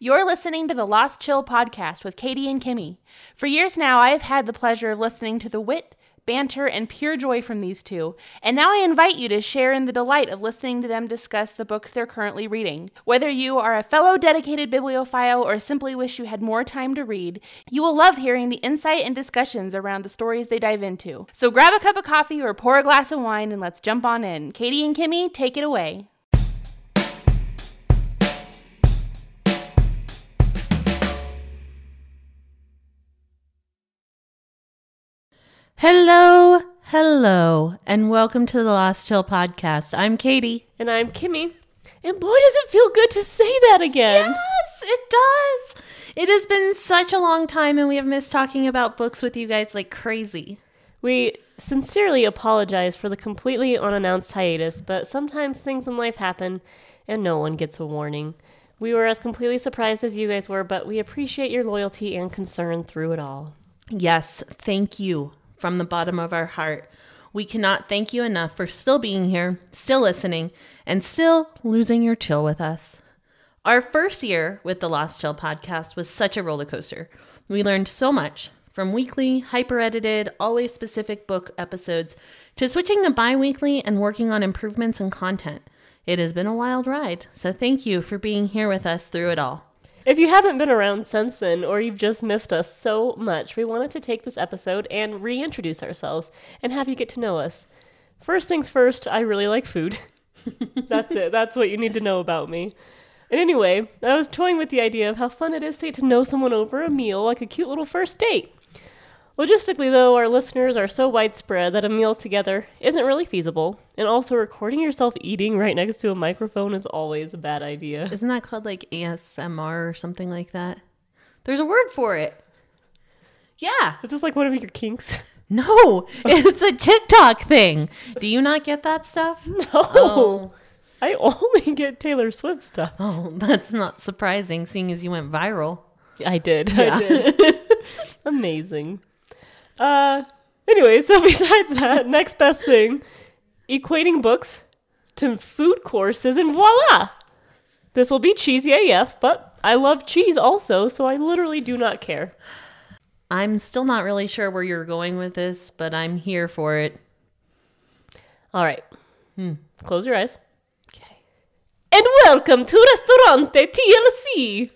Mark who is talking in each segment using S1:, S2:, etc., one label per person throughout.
S1: You're listening to the Lost Chill podcast with Katey and Kimmy. For years now, I have had the pleasure of listening to the wit, banter, and pure joy from these two, and now I invite you to share in the delight of listening to them discuss the books they're currently reading. Whether you are a fellow dedicated bibliophile or simply wish you had more time to read, you will love hearing the insight and discussions around the stories they dive into. So grab a cup of coffee or pour a glass of wine and let's jump on in. Katey and Kimmy, take it away.
S2: Hello, hello, and welcome to the Lost Chill podcast. I'm Katey.
S3: And I'm Kimmy. And boy, does it feel good to say that again.
S2: Yes, it does. It has been such a long time, and we have missed talking about books with you guys like crazy.
S3: We sincerely apologize for the completely unannounced hiatus, but sometimes things in life happen and no one gets a warning. We were as completely surprised as you guys were, but we appreciate your loyalty and concern through it all.
S2: Yes, thank you from the bottom of our heart. We cannot thank you enough for still being here, still listening, and still losing your chill with us. Our first year with the Lost Chill podcast was such a roller coaster. We learned so much from weekly, hyper edited, always specific book episodes to switching to bi weekly and working on improvements in content. It has been a wild ride, so thank you for being here with us through it all.
S3: If you haven't been around since then, or you've just missed us so much, we wanted to take this episode and reintroduce ourselves and have you get to know us. First things first, I really like food. That's it. That's what you need to know about me. And anyway, I was toying with the idea of how fun it is to get to know someone over a meal like a cute little first date. Logistically, though, our listeners are so widespread that a meal together isn't really feasible, and also recording yourself eating right next to a microphone is always a bad idea.
S2: Isn't that called like ASMR or something like that? There's a word for it. Yeah.
S3: Is this like one of your kinks?
S2: No, it's a TikTok thing. Do you not get that stuff?
S3: No.
S2: Oh.
S3: I only get Taylor Swift stuff.
S2: Oh, that's not surprising, seeing as you went viral.
S3: I did.
S2: Yeah.
S3: I did. Amazing. Uh anyway, so besides that, next best thing, equating books to food courses and voila. This will be cheesy AF, but I love cheese also, so I literally do not care.
S2: I'm still not really sure where you're going with this, but I'm here for it.
S3: All right. Close your eyes. Okay. And welcome to Restaurante TLC.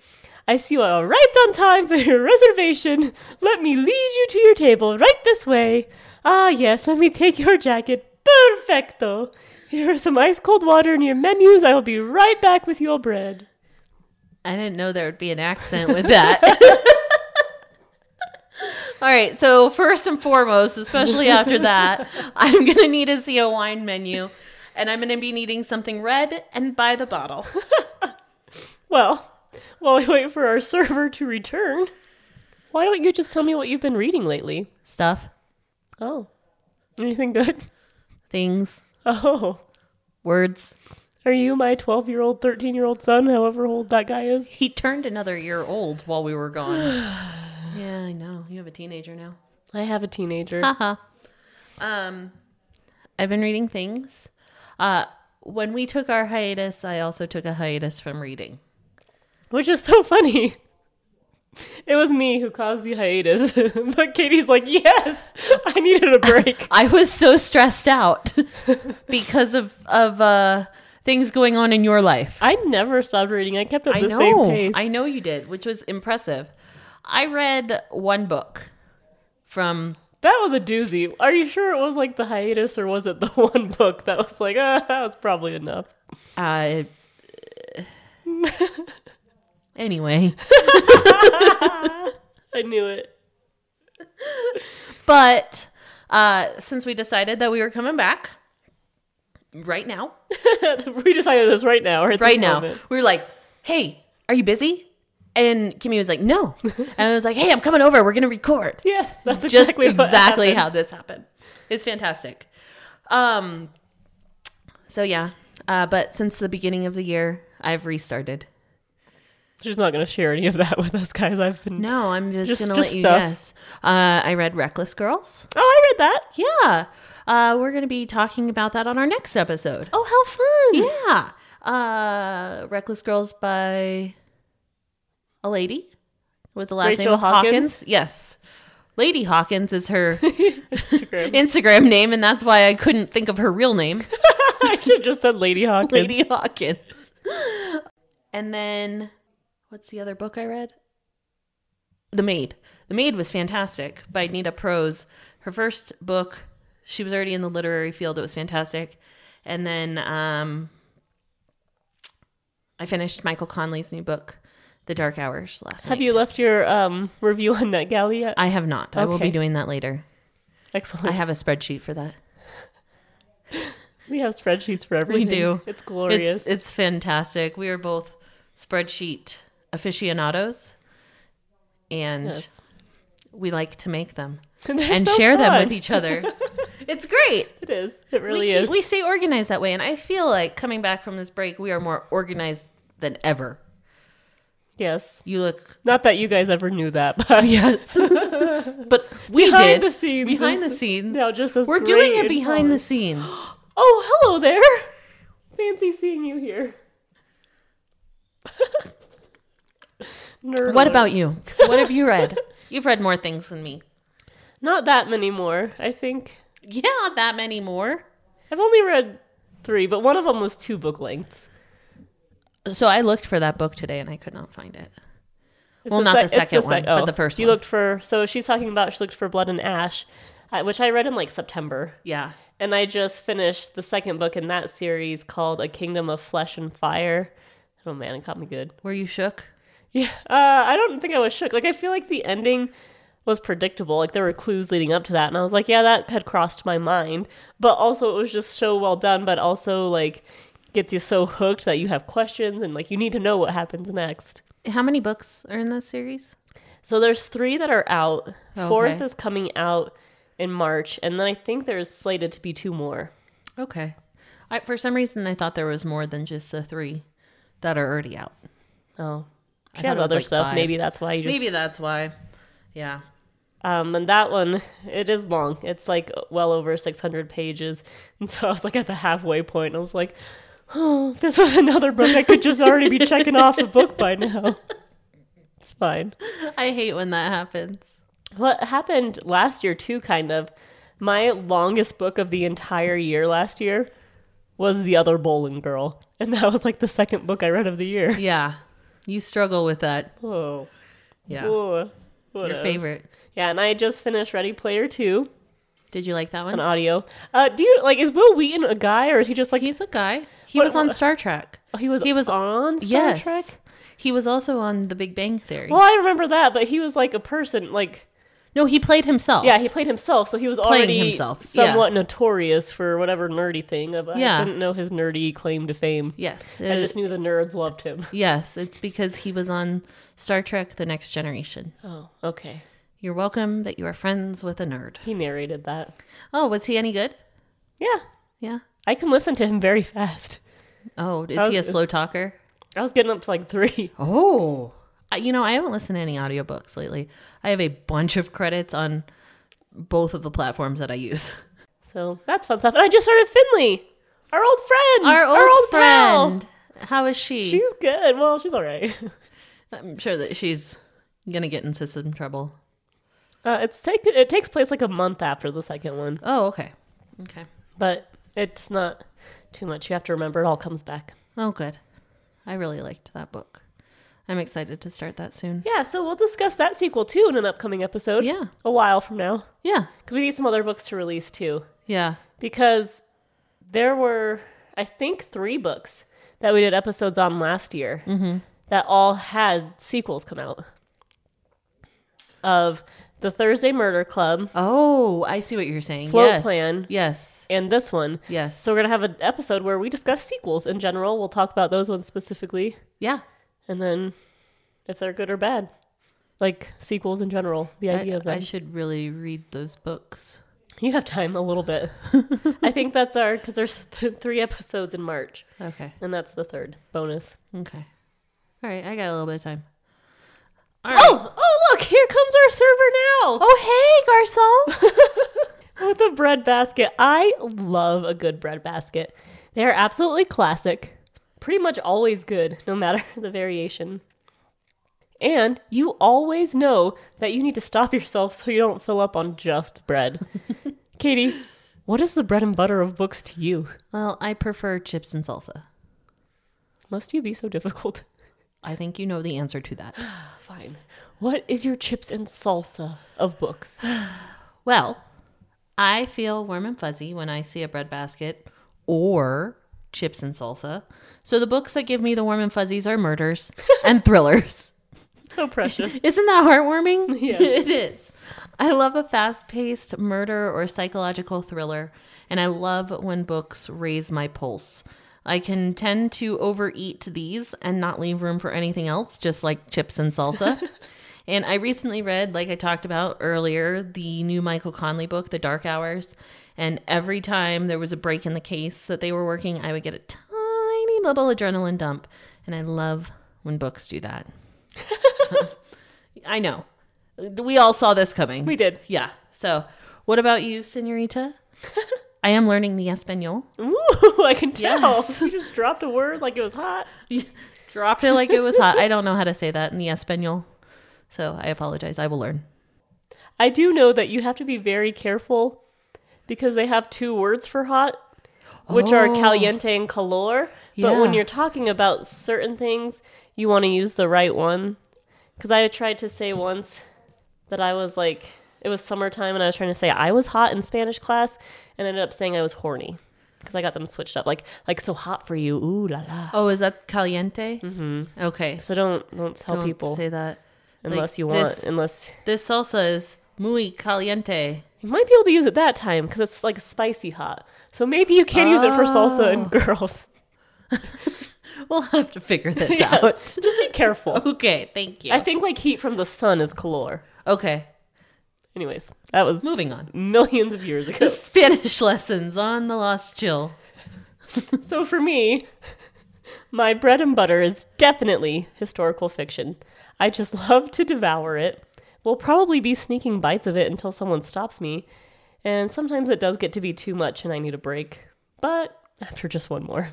S3: I see you are right on time for your reservation. Let me lead you to your table right this way. Ah, yes, let me take your jacket. Perfecto. Here are some ice cold water and your menus. I will be right back with your bread.
S2: I didn't know there would be an accent with that. All right, so first and foremost, especially after that, I'm going to need to see a wine menu and I'm going to be needing something red and by the bottle.
S3: Well, while we wait for our server to return, why don't you just tell me what you've been reading lately?
S2: Stuff,
S3: Oh, anything good?
S2: things,
S3: Oh.
S2: words.
S3: Are you my 12 year old, 13 year old son, however old that guy is?
S2: He turned another year old while we were gone. yeah, I know. You have a teenager now.
S3: I have a teenager.
S2: Haha. um, I've been reading things. Uh, when we took our hiatus, I also took a hiatus from reading.
S3: Which is so funny. It was me who caused the hiatus. but Katey's like, yes, I needed a break.
S2: I was so stressed out because of of uh, things going on in your life.
S3: I never stopped reading. I kept up
S2: I
S3: the
S2: know,
S3: same pace.
S2: I know you did, which was impressive. I read one book from
S3: that was a doozy. Are you sure it was like the hiatus or was it the one book that was like, ah, that was probably enough?
S2: uh, anyway.
S3: I knew it.
S2: But uh, since we decided that we were coming back right now,
S3: we decided this right now. This
S2: right now,
S3: moment.
S2: we were like, "Hey, are you busy?" And Kimmy was like, "No," and I was like, "Hey, I'm coming over. We're gonna record."
S3: Yes, that's
S2: Just
S3: exactly what
S2: exactly how this happened. It's fantastic. Um. So yeah, uh, but since the beginning of the year, I've restarted.
S3: She's not going to share any of that with us, guys. I've been.
S2: No, I'm just,
S3: Just-
S2: gonna let you
S3: stuff.
S2: guess. Uh, I read Reckless Girls.
S3: Oh, I read that.
S2: Yeah, uh, we're gonna be talking about that on our next episode.
S3: Oh, how fun!
S2: Yeah. Uh Reckless Girls by a lady with the last
S3: Rachel
S2: name Hawkins.
S3: Hawkins?
S2: Yes. Lady Hawkins is her
S3: Instagram.
S2: Instagram name, and that's why I couldn't think of her real name.
S3: I should have just said Lady Hawkins.
S2: Lady Hawkins. And then, what's the other book I read? The Maid. The Maid was fantastic by Nita Prose. Her first book, she was already in the literary field. It was fantastic. And then um, I finished Michael Connelly's new book, The Dark Hours, last
S3: Have
S2: night.
S3: you left your um, review on NetGalley yet?
S2: I have not. I will be doing that later.
S3: Excellent.
S2: I have a spreadsheet for that.
S3: we have spreadsheets for everything.
S2: We do.
S3: It's glorious.
S2: It's it's fantastic. We are both spreadsheet aficionados, and
S3: Yes.
S2: we like to make them and
S3: so
S2: share them with each other. it's great.
S3: It is. It really
S2: we,
S3: is.
S2: we stay organized that way, and I feel like coming back from this break, we are more organized than ever.
S3: yes.
S2: You look
S3: Not that you guys ever knew that, but
S2: yes, but we
S3: behind
S2: did
S3: the scenes.
S2: behind the scenes.
S3: Now just as
S2: We're doing it behind the scenes.
S3: Oh, hello there. Fancy seeing you here. Nerd
S2: What
S3: alert.
S2: about you? What have you read? You've read more things than me.
S3: Not that many more. I think
S2: Yeah, not that many more.
S3: I've only read three, but one of them was two book lengths.
S2: So I looked for that book today and I could not find it.
S3: It's
S2: Well, not the second one,
S3: sec-
S2: but the first
S3: You
S2: one.
S3: looked for. So she's talking about she looked for Blood and Ash, uh, which I read in like September,
S2: Yeah.
S3: and I just finished the second book in that series called A Kingdom of Flesh and Fire. Oh man, it caught me good.
S2: Were you shook?
S3: Yeah, uh, I don't think I was shook. Like I feel like the ending was predictable. Like there were clues leading up to that, and I was like, yeah, that had crossed my mind. But also, it was just so well done. But also, like, gets you so hooked that you have questions and like you need to know what happens next.
S2: How many books are in this series?
S3: So there's three that are out. Fourth is coming out in March, and then I think there's slated to be two more.
S2: Okay. I, for some reason, I thought there was more than just the three that are already out.
S3: Oh, she
S2: thought
S3: has other
S2: like
S3: stuff.
S2: five.
S3: Maybe that's why you just
S2: Maybe that's why. Yeah.
S3: Um, and that one, it is long. It's like well over 600 pages. And so I was like at the halfway point, and I was like, oh, this was another book, I could just already be checking off a book by now. It's fine.
S2: I hate when that happens.
S3: What happened last year, too, kind of, my longest book of the entire year last year was The Other Boleyn Girl. And that was like the second book I read of the year.
S2: Yeah. You struggle with that.
S3: Whoa.
S2: Yeah.
S3: Whoa. What
S2: Your
S3: else?
S2: favorite.
S3: Yeah, and I just finished Ready Player 2
S2: Did you like that one?
S3: on
S2: one?
S3: audio. Uh, do you, like, is Wil Wheaton a guy, or is he just like,
S2: He's a guy. He
S3: What-
S2: was on Star Trek.
S3: Oh, he was
S2: He was-
S3: on Star
S2: yes.
S3: Trek.
S2: He was also on The Big Bang Theory.
S3: Well, I remember that, but he was like a person. Like,
S2: No, he played himself.
S3: yeah, he played himself, so he was
S2: Playing
S3: already
S2: himself, yeah.
S3: somewhat notorious for whatever nerdy thing. But
S2: Yeah.
S3: I didn't know his nerdy claim to fame.
S2: Yes.
S3: I
S2: uh,
S3: just knew the nerds loved him.
S2: yes, it's because he was on Star Trek The Next Generation.
S3: Oh, okay.
S2: You're welcome that you are friends with a nerd.
S3: He narrated that.
S2: Oh, was he any good?
S3: Yeah,
S2: Yeah.
S3: I can listen to him very fast.
S2: Oh, is
S3: I
S2: he a slow talker?
S3: I was getting up to like three.
S2: Oh. You know, I haven't listened to any audiobooks lately. I have a bunch of credits on both of the platforms that I use.
S3: So that's fun stuff. And I just started Finlay, our old friend,
S2: Our old,
S3: pal.
S2: friend. How is she?
S3: She's good. Well, she's all right.
S2: I'm sure that she's going to get into some trouble.
S3: Uh, it's take, it takes place like a month after the second one.
S2: Oh, okay. Okay.
S3: but it's not too much. You have to remember it all comes back.
S2: Oh, good. I really liked that book. I'm excited to start that soon.
S3: Yeah, so we'll discuss that sequel too in an upcoming episode.
S2: Yeah.
S3: A while from now.
S2: Yeah.
S3: Because we need some other books to release too.
S2: Yeah.
S3: Because there were, I think, three books that we did episodes on last year mm-hmm. that all had sequels come out. Of The Thursday Murder Club
S2: Oh, I see what you're saying.
S3: Float
S2: yes.
S3: plan.
S2: Yes.
S3: and this one.
S2: Yes.
S3: So we're going to have an episode where we discuss sequels in general. We'll talk about those ones specifically.
S2: yeah.
S3: And then if they're good or bad like sequels in general the
S2: I,
S3: idea of them
S2: I should really read those books.
S3: you have time a little bit i think that's our because there's th- three episodes in march
S2: Okay.
S3: and that's the third bonus
S2: Okay. All right. I got a little bit of time. Oh, right.
S3: oh oh look here comes our server now
S2: Oh, hey, garçon.
S3: with the bread basket i love a good bread basket they're absolutely classic pretty much always good no matter the variation And you always know that you need to stop yourself so you don't fill up on just bread. Katey, what is the bread and butter of books to you?
S2: Well, I prefer chips and salsa.
S3: Must you be so difficult?
S2: I think you know the answer to that.
S3: Fine. What is your chips and salsa of books?
S2: Well, I feel warm and fuzzy when I see a bread basket or chips and salsa. So the books that give me the warm and fuzzies are murders and thrillers.
S3: So precious.
S2: Isn't that heartwarming?
S3: Yes.
S2: it is. I love a fast paced murder or psychological thriller, and I love when books raise my pulse. I can tend to overeat these and not leave room for anything else, just like chips and salsa. and I recently read, like I talked about earlier, the new Michael Connelly book, The Dark Hours. And every time there was a break in the case that they were working, I would get a tiny little adrenaline dump. And I love when books do that. So, I know. We all saw this coming.
S3: we did.
S2: Yeah. So, what about you, senorita? I am learning the Espanol.
S3: Ooh, I can tell.
S2: Yes.
S3: You just dropped a word like it was hot.
S2: Dropped it like it was hot. I don't know how to say that in the Espanol. So, I apologize. I will learn.
S3: I do know that you have to be very careful because they have two words for hot, which are
S2: Oh.
S3: caliente and calor. But when you're talking about certain things, you want to use the right one. Because I tried to say once that I was like, it was summertime and I was trying to say I was hot in Spanish class and ended up saying I was horny. Because I got them switched up, like like so hot for you, ooh la la.
S2: Oh, is that caliente? Mm-hmm. Okay.
S3: So don't don't tell
S2: Don't
S3: people
S2: say that.
S3: unless
S2: like
S3: you want,
S2: this-
S3: unless
S2: This salsa is muy caliente.
S3: You might be able to use it that time because it's like spicy hot. So maybe you can use it for salsa and oh. girls.
S2: We'll have to figure this
S3: Yes.
S2: out.
S3: Just be careful.
S2: Okay, thank you.
S3: I think like heat from the sun is calor.
S2: okay,
S3: Anyways, that was
S2: moving on.
S3: millions of years ago.
S2: Spanish lessons on the Lost Chill.
S3: so for me, my bread and butter is definitely historical fiction. I just love to devour it. We'll probably be sneaking bites of it until someone stops me. And sometimes it does get to be too much and I need a break. But after just one more.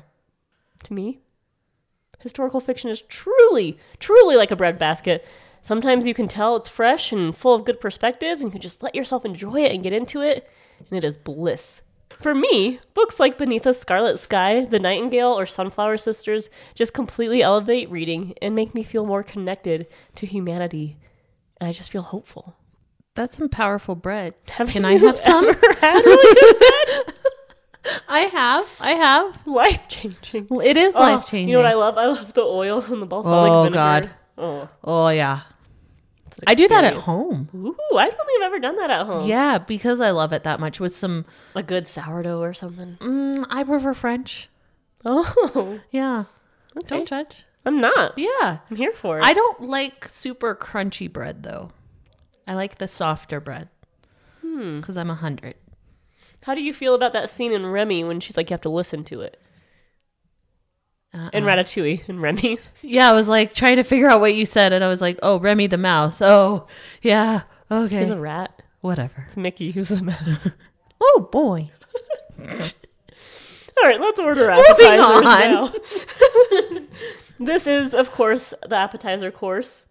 S3: To me, historical fiction is truly, truly like a breadbasket. Sometimes you can tell it's fresh and full of good perspectives, and you can just let yourself enjoy it and get into it, and it is bliss. For me, books like Beneath a Scarlet Sky, The Nightingale, or Sunflower Sisters just completely elevate reading and make me feel more connected to humanity. And I just feel hopeful.
S2: That's some powerful bread.
S3: Have
S2: Can I have some?
S3: had really good?
S2: I have. I have.
S3: Life changing.
S2: It is life changing.
S3: You know what I love? I love the oil and the balsamic vinegar.
S2: Oh,
S3: vinegar.
S2: God.
S3: Oh,
S2: oh yeah. I do that at home.
S3: Ooh, I don't think I've ever done that at home.
S2: Yeah, because I love it that much. With some,
S3: A good sourdough or something.
S2: mm, I prefer French.
S3: Oh,
S2: Yeah.
S3: okay.
S2: Don't judge.
S3: I'm not.
S2: Yeah.
S3: I'm here for it.
S2: I don't like super crunchy bread though. I like the softer bread.
S3: Hmm.
S2: Because I'm a hundred.
S3: How do you feel about that scene in Remy when she's like, you have to listen to it?
S2: Uh-uh.
S3: In Ratatouille, in Remy.
S2: Yeah, I was like trying to figure out what you said, and I was like, "Oh, Remy the mouse." Oh, yeah. Okay.
S3: He's a rat.
S2: Whatever.
S3: It's Mickey who's the man.
S2: Oh boy.
S3: All right, let's order appetizers now. This is, of course, the appetizer course.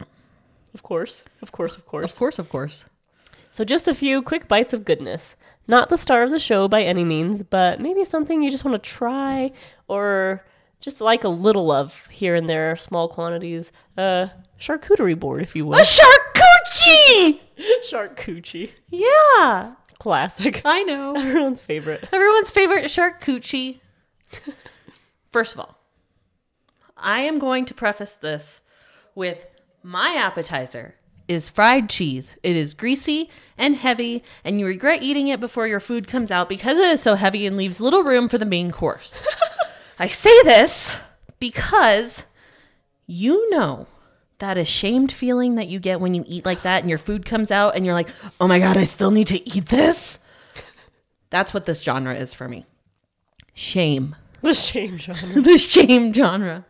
S3: Of course, of course, of course.
S2: Of course, of course.
S3: So, just a few quick bites of goodness. Not the star of the show by any means, but maybe something you just want to try or just like a little of here and there, small quantities. Uh, charcuterie board, if you will.
S2: A charcuterie.
S3: Charcuterie.
S2: Yeah,
S3: Classic.
S2: I know.
S3: Everyone's favorite.
S2: Everyone's favorite charcuterie. First of all, I am going to preface this with my appetizer is fried cheese. It is greasy and heavy, and you regret eating it before your food comes out because it is so heavy and leaves little room for the main course. I say this because you know that ashamed feeling that you get when you eat like that and your food comes out and you're like, oh my God, I still need to eat this. That's what this genre is for me. Shame.
S3: The shame genre.
S2: the shame genre.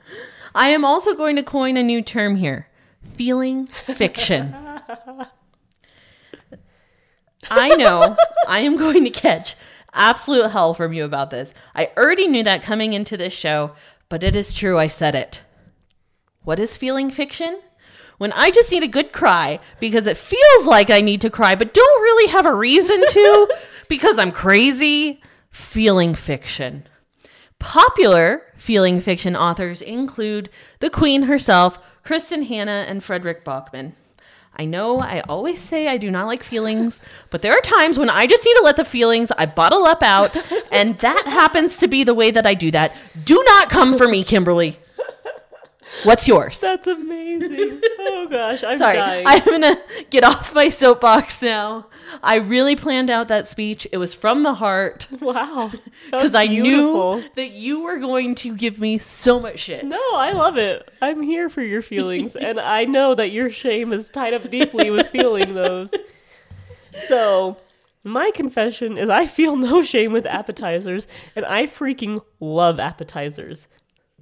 S2: I am also going to coin a new term here feeling fiction. I know I am going to catch absolute hell from you about this. I already knew that coming into this show, but it is true. I said it. What is feeling fiction? when I just need a good cry because it feels like I need to cry, but don't really have a reason to because I'm crazy, feeling fiction. Popular feeling fiction authors include the Queen herself, Kristin Hannah, and Fredrik Backman. I know I always say I do not like feelings, but there are times when I just need to let the feelings I bottle up out, and that happens to be the way that I do that. Do not come for me, Kimberly. What's yours?
S3: That's amazing. Oh gosh, I'm
S2: Sorry,
S3: dying.
S2: I'm gonna get off my soapbox now. I really planned out that speech. It was from the heart
S3: wow.
S2: because I knew that you were going to give me so much shit.
S3: No, I love it. I'm here for your feelings, and I know that your shame is tied up deeply with feeling those. So, my confession is I feel no shame with appetizers, and I freaking love appetizers.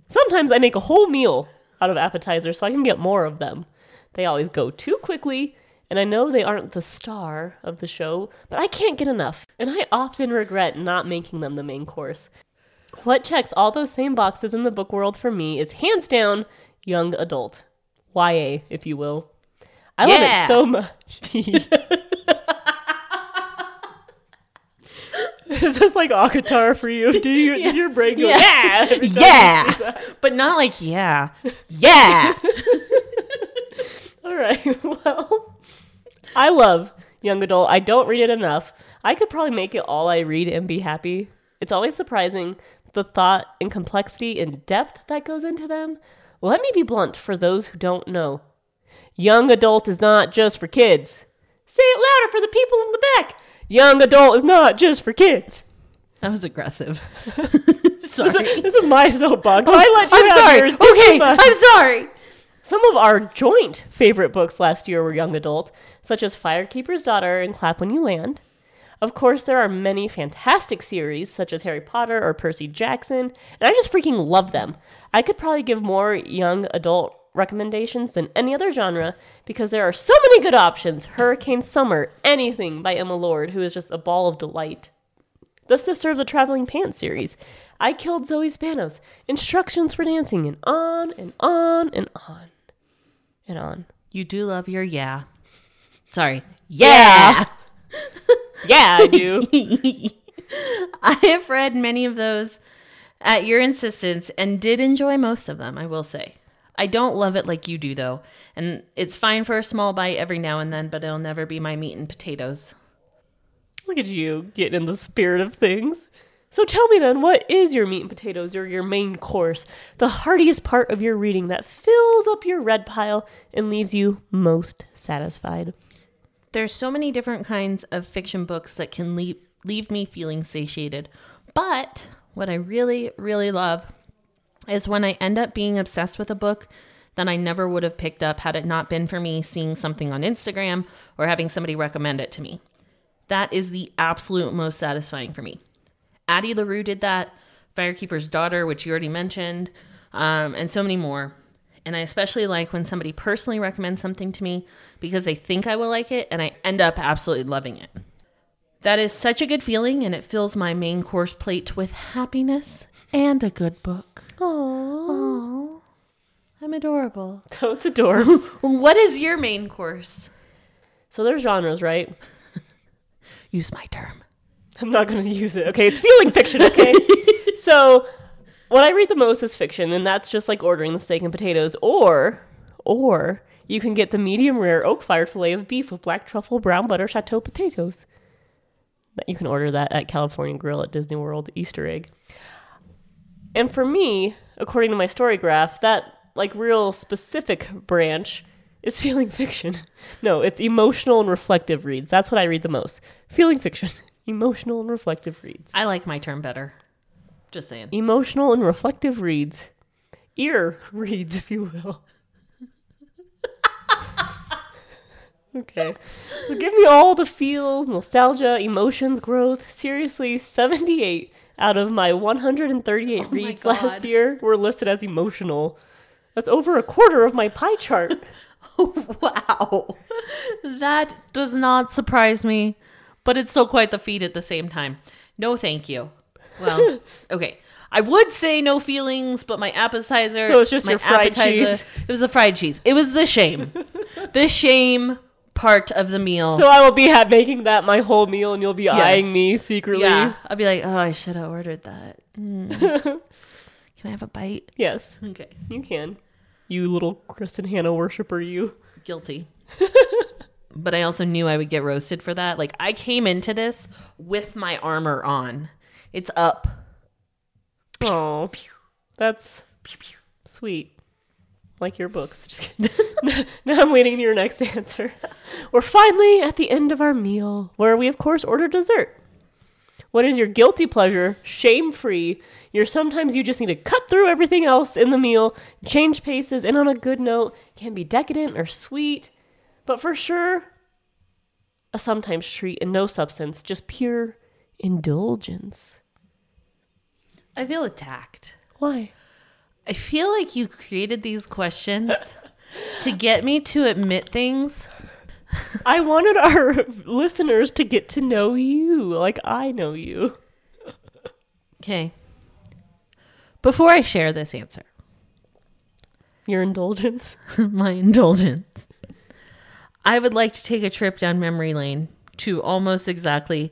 S3: Sometimes I make a whole meal out of appetizers so I can get more of them. They always go too quickly, and I know they aren't the star of the show, but I can't get enough, and I often regret not making them the main course. What checks all those same boxes in the book world for me is hands down young adult. YA, if you will. I love it so much. is this like a guitar for you? Do you does your brain go, yeah? every time you say
S2: Yeah, but not like yeah, yeah.
S3: All right. Well, I love young adult. I don't read it enough. I could probably make it all I read and be happy. It's always surprising the thought and complexity and depth that goes into them. Let me be blunt for those who don't know. Young adult is not just for kids. Say it louder for the people in the back. Young adult is not just for kids.
S2: That was aggressive.
S3: This is, this is my soapbox. Oh, I let you
S2: I'm sorry.
S3: yours.
S2: Okay, I'm sorry.
S3: Some of our joint favorite books last year were young adult, such as Firekeeper's Daughter and Clap When You Land. Of course, there are many fantastic series, such as Harry Potter or Percy Jackson, and I just freaking love them. I could probably give more young adult recommendations than any other genre because there are so many good options. Hurricane Summer, anything by Emma Lord, who is just a ball of delight. The Sister of the Traveling Pants series. I Killed Zoe Spanos. Instructions for Dancing, and on and on and on and on.
S2: You do love your yeah. Sorry. Yeah.
S3: Yeah, I do.
S2: I have read many of those at your insistence and did enjoy most of them, I will say. I don't love it like you do, though. And it's fine for a small bite every now and then, but it'll never be my meat and potatoes.
S3: Look at you getting in the spirit of things. So tell me then, what is your meat and potatoes or your main course? The heartiest part of your reading that fills up your red pile and leaves you most satisfied.
S2: There's so many different kinds of fiction books that can leave, leave me feeling satiated. But what I really, really love is when I end up being obsessed with a book that I never would have picked up had it not been for me seeing something on Instagram or having somebody recommend it to me. That is the absolute most satisfying for me. Addie LaRue did that, Firekeeper's Daughter, which you already mentioned, um, and so many more. And I especially like when somebody personally recommends something to me because they think I will like it and I end up absolutely loving it. That is such a good feeling and it fills my main course plate with happiness and a good book.
S3: Aww.
S2: I'm adorable.
S3: Totes adorbs.
S2: What is your main course?
S3: so there's genres, right?
S2: Use my term.
S3: I'm not going to use it. Okay, it's feeling fiction, okay? so, what I read the most is fiction, and that's just like ordering the steak and potatoes. Or, or you can get the medium rare oak fired fillet of beef with black truffle, brown butter, chateau potatoes. You can order that at California Grill at Disney World Easter egg. And for me, according to my StoryGraph, that like real specific branch is feeling fiction. No, it's emotional and reflective reads. That's what I read the most. Feeling fiction. Emotional and reflective reads.
S2: I like my term better. Just saying.
S3: Emotional and reflective reads. Ear reads, if you will. Okay. So give me all the feels, nostalgia, emotions, growth. Seriously, 78 out of my 138
S2: Oh my
S3: reads last year were listed as emotional. That's over a quarter of my pie chart.
S2: Oh, wow. That does not surprise me, but it's still quite the feat at the same time. No, thank you. Well, okay. I would say no feelings, but my appetizer.
S3: So it's just
S2: my
S3: your fried cheese?
S2: It was the fried cheese. It was the shame. the shame part of the meal.
S3: So I will be ha- making that my whole meal, and you'll be eyeing me secretly.
S2: yeah, I'll be like, oh, I should have ordered that. Mm. Can I have a bite?
S3: Yes,
S2: Okay.
S3: you can. You little Kristin Hannah worshiper, you.
S2: Guilty. but I also knew I would get roasted for that. Like I came into this with my armor on. It's up.
S3: Oh, that's sweet. Like your books. Just kidding. now I'm waiting your next answer. We're finally at the end of our meal, where we of course order dessert. What is your guilty pleasure? Shame free. You're sometimes you just need to cut through everything else in the meal, change paces, and on a good note, can be decadent or sweet, but for sure, a sometimes treat and no substance, just pure indulgence.
S2: I feel attacked.
S3: Why?
S2: I feel like you created these questions to get me to admit things.
S3: I wanted our listeners to get to know you like I know you.
S2: Okay. Before I share this answer,
S3: Your indulgence.
S2: my indulgence, I would like to take a trip down memory lane to almost exactly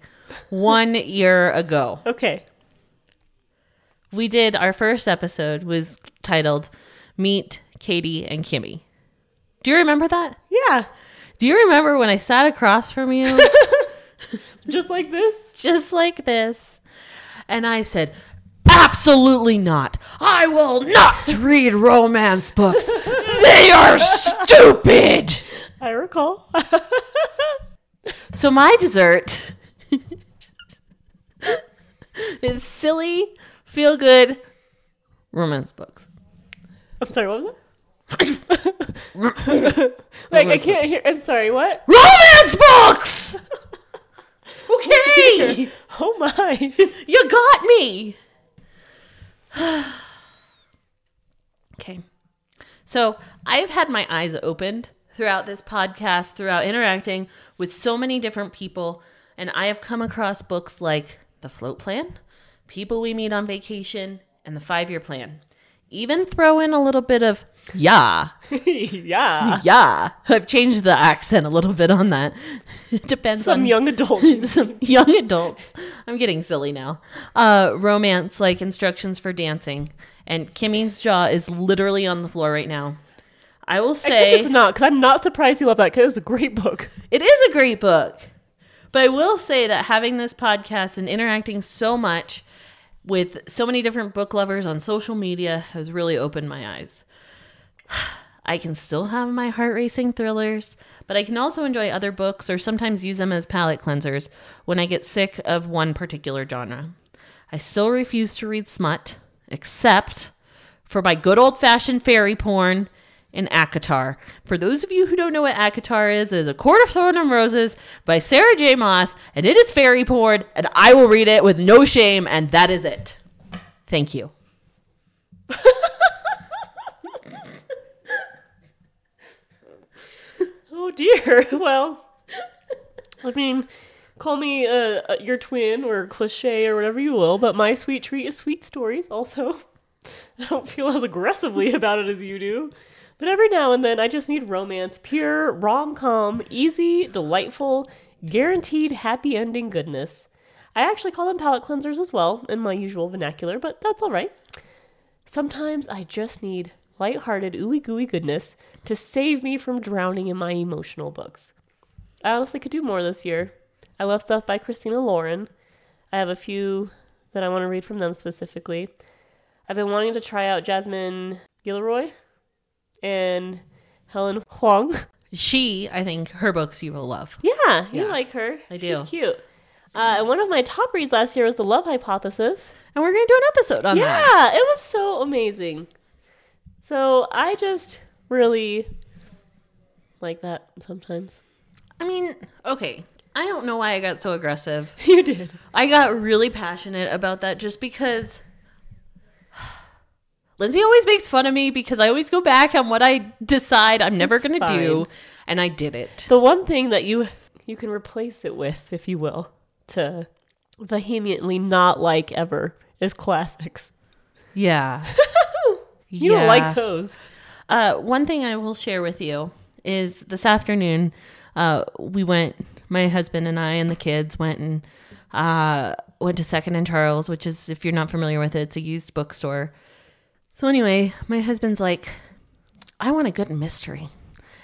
S2: one year ago.
S3: Okay.
S2: We did our first episode was titled Meet Katey and Kimmy. Do you remember that?
S3: Yeah.
S2: Do you remember when I sat across from you
S3: Just like this.
S2: just like this and I said, Absolutely not. I will not read romance books. They are stupid.
S3: I recall.
S2: So my dessert is silly, feel good romance books.
S3: I'm sorry, what was that? like I can't hear I'm sorry, what?
S2: Romance books! Okay!
S3: Oh my.
S2: You got me. okay. So I've had my eyes opened throughout this podcast, throughout interacting with so many different people, and I have come across books like The Float Plan, People We Meet on Vacation, and The Five Year Plan. Even throw in a little bit of yeah,
S3: yeah.
S2: yeah. I've changed the accent a little bit on that. It depends
S3: Some
S2: on
S3: young adults.
S2: some young adults. I'm getting silly now. Uh, romance like instructions for dancing, and Kimmy's jaw is literally on the floor right now. I will
S3: Except
S2: say
S3: it's not, because I'm not surprised you love that because it's a great book.
S2: it is a great book, but I will say that having this podcast and interacting so much with so many different book lovers on social media has really opened my eyes. I can still have my heart racing thrillers, but I can also enjoy other books or sometimes use them as palate cleansers when I get sick of one particular genre. I still refuse to read smut, except for my good old fashioned fairy porn and ACOTAR. For those of you who don't know what ACOTAR is, it is A Court of Thorn and Roses by Sarah J. Maas, and it is fairy porn, and I will read it with no shame, and that is it. Thank you.
S3: Oh dear. Well, I mean, call me uh, uh, your twin or cliche or whatever you will, but my sweet treat is sweet stories also. I don't feel as aggressively about it as you do. But every now and then I just need romance, pure rom com, easy, delightful, guaranteed happy ending goodness. I actually call them palate cleansers as well in my usual vernacular, but that's all right. Sometimes I just need light-hearted, ooey gooey goodness to save me from drowning in my emotional books. I honestly could do more this year. I love stuff by Christina Lauren. I have a few that I want to read from them specifically. I've been wanting to try out Jasmine Guillory and Helen Hoang.
S2: She, I think, her books you will love.
S3: Yeah, you
S2: Yeah,
S3: like her.
S2: I do.
S3: She's cute. Uh, and one of my top reads last year was The Love Hypothesis.
S2: And we're going to do an episode on
S3: yeah,
S2: that.
S3: Yeah, it was so amazing. So I just really like that sometimes.
S2: I mean, okay. I don't know why I got so aggressive.
S3: You did.
S2: I got really passionate about that just because Lindsay always makes fun of me because I always go back on what I decide I'm never going to do, and I did it.
S3: The one thing that you you can replace it with, if you will, to vehemently not like ever is classics.
S2: Yeah.
S3: You don't like those.
S2: Uh, one thing I will share with you is this afternoon, uh, we went, my husband and I and the kids went and uh, went to Second and Charles, which is, if you're not familiar with it, it's a used bookstore. So anyway, my husband's like, I want a good mystery.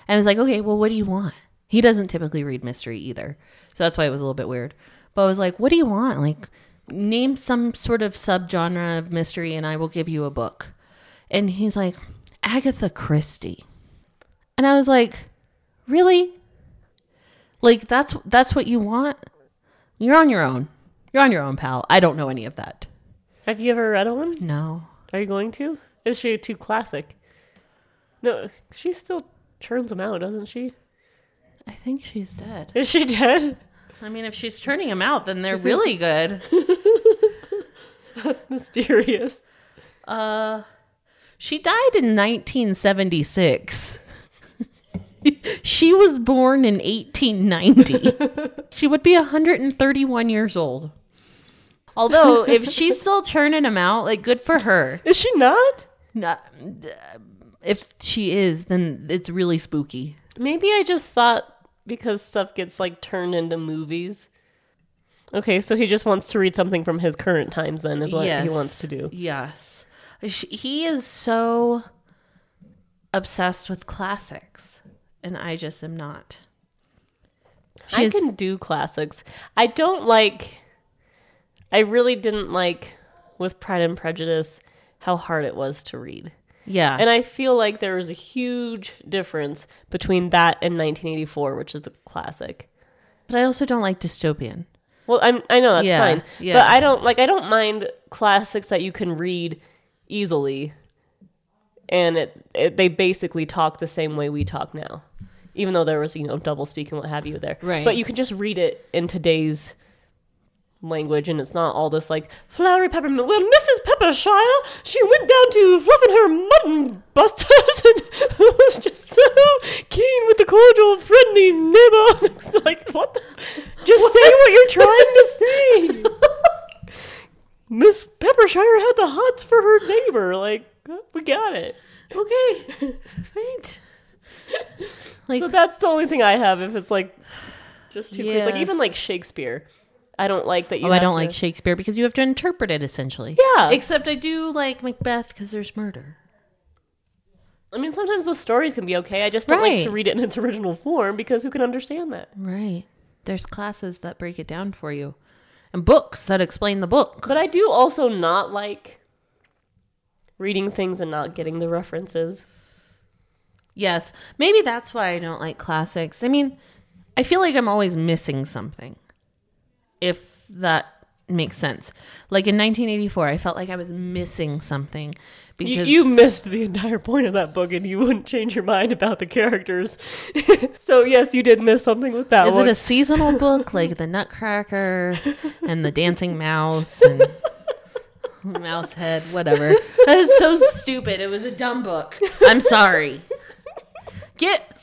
S2: And I was like, okay, well, what do you want? He doesn't typically read mystery either. So that's why it was a little bit weird. But I was like, what do you want? Like, name some sort of subgenre of mystery and I will give you a book. And he's like, Agatha Christie. And I was like, really? Like that's that's what you want? You're on your own. You're on your own, pal. I don't know any of that.
S3: Have you ever read one?
S2: No.
S3: Are you going to? Is she too classic? No, she still churns them out, doesn't she?
S2: I think she's dead.
S3: Is she dead?
S2: I mean, if she's turning them out, then they're really good.
S3: That's mysterious.
S2: Uh, she died in 1976. she was born in 1890. she would be 131 years old. Although, if she's still churning them out, like, good for her.
S3: Is she not?
S2: No, if she is, then it's really spooky.
S3: Maybe I just thought because stuff gets like turned into movies. Okay, so he just wants to read something from his current times, then, is what he wants to do.
S2: Yes. Sh- He is so obsessed with classics, and I just am not. She
S3: I
S2: is-
S3: can do classics. I don't like. I really didn't like with Pride and Prejudice how hard it was to read.
S2: yeah.
S3: And I feel like there was a huge difference between that and 1984, which is a classic.
S2: but I also don't like dystopian.
S3: Well, I'm I know that's
S2: Yeah,
S3: fine,
S2: yeah.
S3: but I don't like I don't mind classics that you can read easily, and it, it they basically talk the same way we talk now, even though there was you know double speak and what have you there.
S2: Right.
S3: But you can just read it in today's language, and it's not all this like flowery peppermint. Well, Mrs. Peppershire, she went down to fluffing her mutton busters and was just so keen with the cordial, friendly neighbor. It's like what? The? Just say what you're trying to say. Miss Peppershire had the hots for her neighbor. Like oh, we got it.
S2: Okay. right. Like,
S3: So that's the only thing I have. If it's like just too quick, like even like Shakespeare, I don't like that you.
S2: oh, I don't
S3: to-
S2: like Shakespeare because you have to interpret it essentially.
S3: Yeah.
S2: Except I do like Macbeth because there's murder.
S3: I mean, sometimes the stories can be okay. I just don't like to read it in its original form because who can understand that?
S2: Right. There's classes that break it down for you, and books that explain the book.
S3: But I do also not like reading things and not getting the references.
S2: Yes, maybe that's why I don't like classics. I mean, I feel like I'm always missing something. If that makes sense. Like in 1984, I felt like I was missing something
S3: You,
S2: because
S3: you missed the entire point of that book, and you wouldn't change your mind about the characters. so yes, you did miss something with that
S2: Is
S3: one.
S2: it a seasonal book like the Nutcracker and the Dancing Mouse and Mouse Head, whatever? That is so stupid. It was a dumb book. I'm sorry. Get.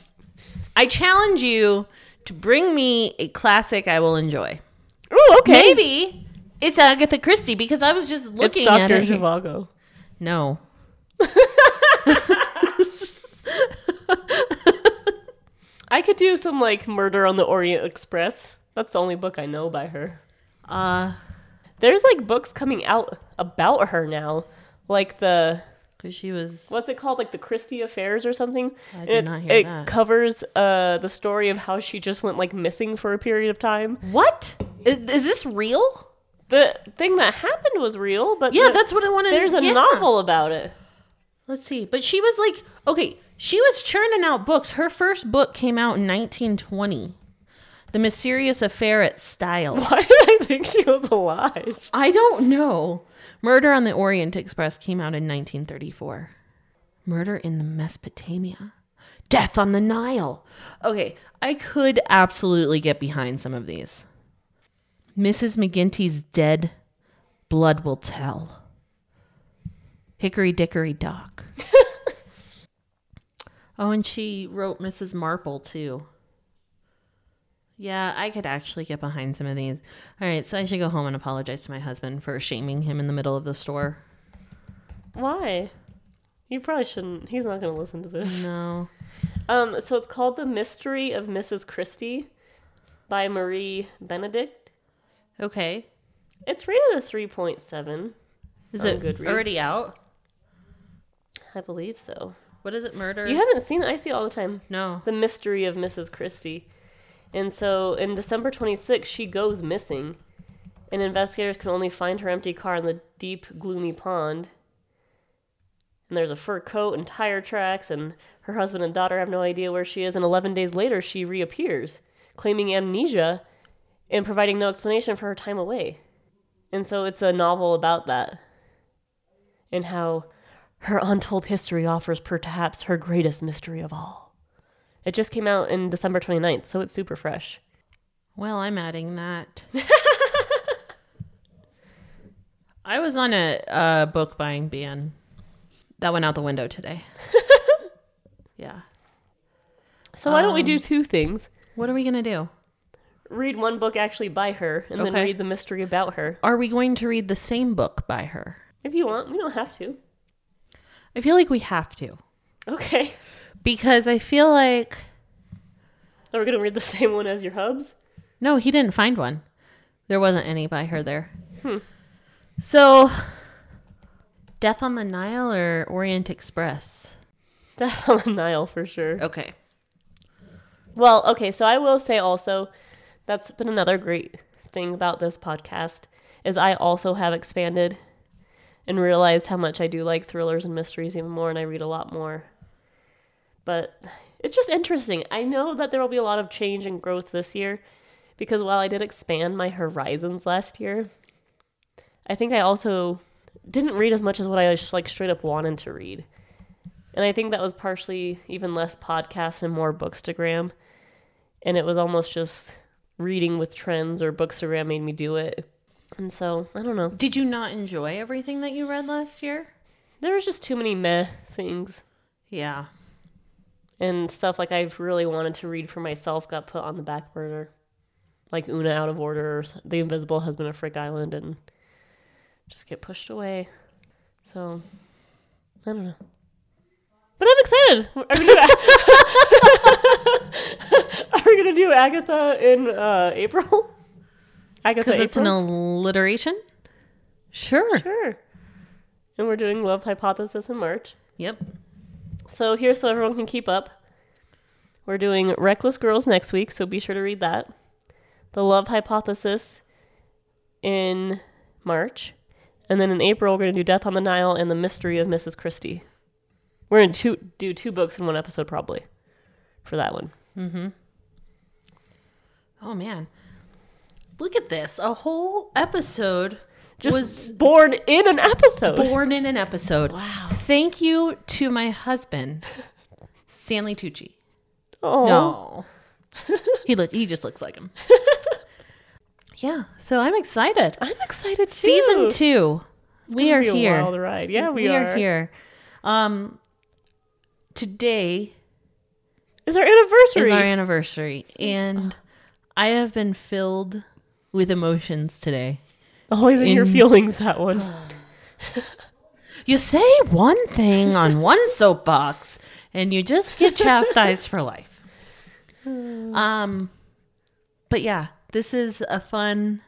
S2: I challenge you to bring me a classic I will enjoy.
S3: Oh, okay.
S2: Maybe it's Agatha Christie because I was just
S3: it's
S2: looking at it.
S3: Zhivago.
S2: No.
S3: I could do some like Murder on the Orient Express. That's the only book I know by her.
S2: Uh,
S3: There's like books coming out about her now, like the
S2: because she was.
S3: what's it called, like the Christie Affairs or something.
S2: I did
S3: it,
S2: not hear
S3: it
S2: that.
S3: It covers uh the story of how she just went like missing for a period of time.
S2: What? Is, is this real?
S3: The thing that happened was real, but
S2: Yeah,
S3: the-
S2: that's what I wanted. To.
S3: There's a
S2: yeah.
S3: novel about it.
S2: Let's see. But she was like, okay, she was churning out books. Her first book came out in 1920. The Mysterious Affair at Styles.
S3: Why did I think she was alive?
S2: I don't know. Murder on the Orient Express came out in 1934. Murder in the Mesopotamia. Death on the Nile. Okay, I could absolutely get behind some of these. Mrs. McGinty's dead. Blood will tell. Hickory Dickory Dock. oh, and she wrote Mrs. Marple too. Yeah, I could actually get behind some of these. All right, so I should go home and apologize to my husband for shaming him in the middle of the store.
S3: Why? You probably shouldn't. He's not going to listen to this.
S2: No.
S3: Um, so it's called The Mystery of Mrs. Christie by Marie Benedict.
S2: Okay.
S3: It's rated a 3.7.
S2: Is it
S3: Goodreads.
S2: already out?
S3: I believe so.
S2: What is it? Murder?
S3: You haven't seen it? I see it all the time.
S2: no.
S3: The Mystery of Mrs. Christie. And so in December 26th, she goes missing. And investigators can only find her empty car in the deep, gloomy pond. And there's a fur coat and tire tracks, and her husband and daughter have no idea where she is. And 11 days later, she reappears, claiming amnesia and providing no explanation for her time away. And so it's a novel about that and how her untold history offers perhaps her greatest mystery of all. It just came out in December 29th, so it's super fresh.
S2: Well, I'm adding that. I was on a, a book buying ban. That went out the window today. yeah.
S3: So why don't we
S2: Um,
S3: do two things?
S2: What are we going to do?
S3: Read one book actually by her, and then
S2: Okay.
S3: read the mystery about her.
S2: Are we going to read the same book by her?
S3: If you want, we don't have to.
S2: I feel like we have to.
S3: Okay.
S2: Because I feel like.
S3: Are we gonna read the same one as your hubs?
S2: No, he didn't find one. There wasn't any by her there. Hmm. So. Death on the Nile or Orient Express?
S3: Death on the Nile for sure.
S2: Okay.
S3: Well, okay, so I will say also that's been another great thing about this podcast is I also have expanded and realized how much I do like thrillers and mysteries even more and I read a lot more. But it's just interesting. I know that there will be a lot of change and growth this year because while I did expand my horizons last year, I think I also didn't read as much as what I just like straight up wanted to read. And I think that was partially even less podcasts and more bookstagram. And it was almost just reading with trends or bookstagram made me do it. And so, I don't know.
S2: Did you not enjoy everything that you read last year?
S3: There was just too many meh things.
S2: Yeah.
S3: And stuff like I've really wanted to read for myself got put on the back burner. Like Oona Out of Order or The Invisible Husband of Frick Island and just get pushed away. So, I don't know. But I'm excited. Are we gonna, Are we gonna do Agatha in uh, April? Agatha
S2: Because it's an
S3: Aprils?
S2: alliteration? Sure.
S3: Sure. And we're doing Love Hypothesis in March.
S2: Yep.
S3: So here's so everyone can keep up. We're doing Reckless Girls next week, so be sure to read that. The Love Hypothesis in March. And then in April, we're going to do Death on the Nile and The Mystery of Mrs. Christie. We're going to do two books in one episode, probably, for that one. Mm-hmm.
S2: Oh, man. Look at this. A whole episode
S3: Just
S2: was
S3: born in an episode.
S2: born in an episode. Wow. Thank you to my husband, Stanley Tucci.
S3: Oh,
S2: No. he look he just looks like him. yeah, so I'm excited.
S3: I'm excited too.
S2: Season 2. we are here.
S3: Wild ride. Yeah, we,
S2: we are here. Um today
S3: It's our anniversary.
S2: is our anniversary and I have been filled with emotions today.
S3: Always in, your feelings, that one.
S2: You say one thing on one soapbox and you just get chastised for life. Um but yeah, this is a fun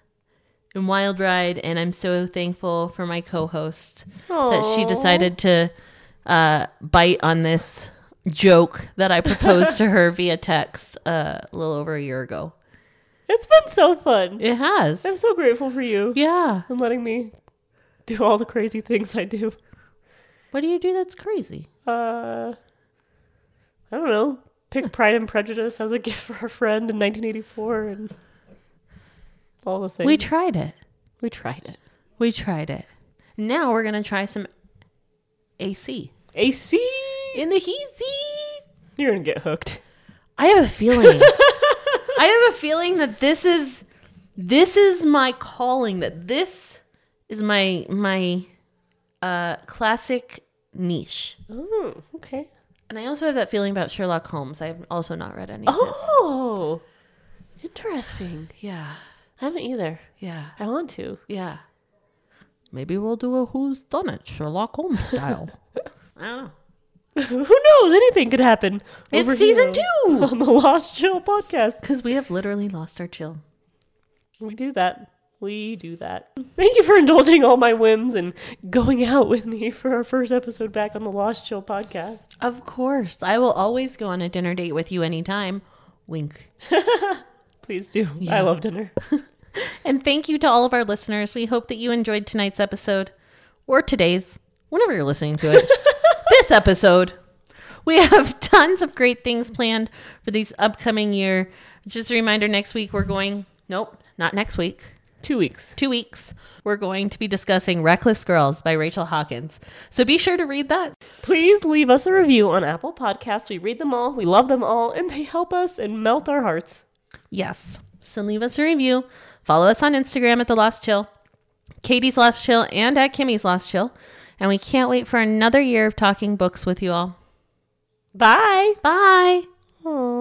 S2: and wild ride and I'm so thankful for my co-host that she decided to uh bite on this joke that I proposed to her via text uh, a little over a year ago.
S3: It's been so fun.
S2: It has.
S3: I'm so grateful for you
S2: Yeah.
S3: and letting me do all the crazy things I do.
S2: What do you do that's crazy?
S3: Uh, I don't know. Pick Pride and Prejudice as a gift for a friend in 1984 and all the things.
S2: We tried it.
S3: we tried it.
S2: We tried it. Now we're gonna try some AC
S3: AC.
S2: In the heezy.
S3: You're gonna get hooked.
S2: I have a feeling. I have a feeling that this is this is my calling. That this is my my uh classic niche.
S3: Oh, okay.
S2: And I also have that feeling about Sherlock Holmes. I have also not read any.
S3: Oh, Interesting.
S2: Yeah.
S3: I haven't either.
S2: Yeah.
S3: I want to.
S2: Yeah. Maybe we'll do a who's done it Sherlock Holmes style. I don't know.
S3: Who knows? Anything could happen.
S2: It's season two.
S3: on the Lost Chill podcast.
S2: Because we have literally lost our chill.
S3: We do that. We do that. Thank you for indulging all my whims and going out with me for our first episode back on the Lost Chill podcast.
S2: Of course. I will always go on a dinner date with you anytime. Wink.
S3: Please do. I love dinner.
S2: And thank you to all of our listeners. We hope that you enjoyed tonight's episode or today's, whenever you're listening to it. This episode. We have tons of great things planned for these upcoming year. Just a reminder next week we're going, nope, not next week.
S3: Two weeks.
S2: Two weeks, we're going to be discussing Reckless Girls by Rachel Hawkins. So be sure to read that.
S3: Please leave us a review on Apple Podcasts. We read them all. We love them all, and they help us and melt our hearts.
S2: Yes. So leave us a review. Follow us on Instagram at The Lost Chill, Katey's Lost Chill, and at Kimmy's Lost Chill. And we can't wait for another year of talking books with you all.
S3: Bye.
S2: Bye. Aww.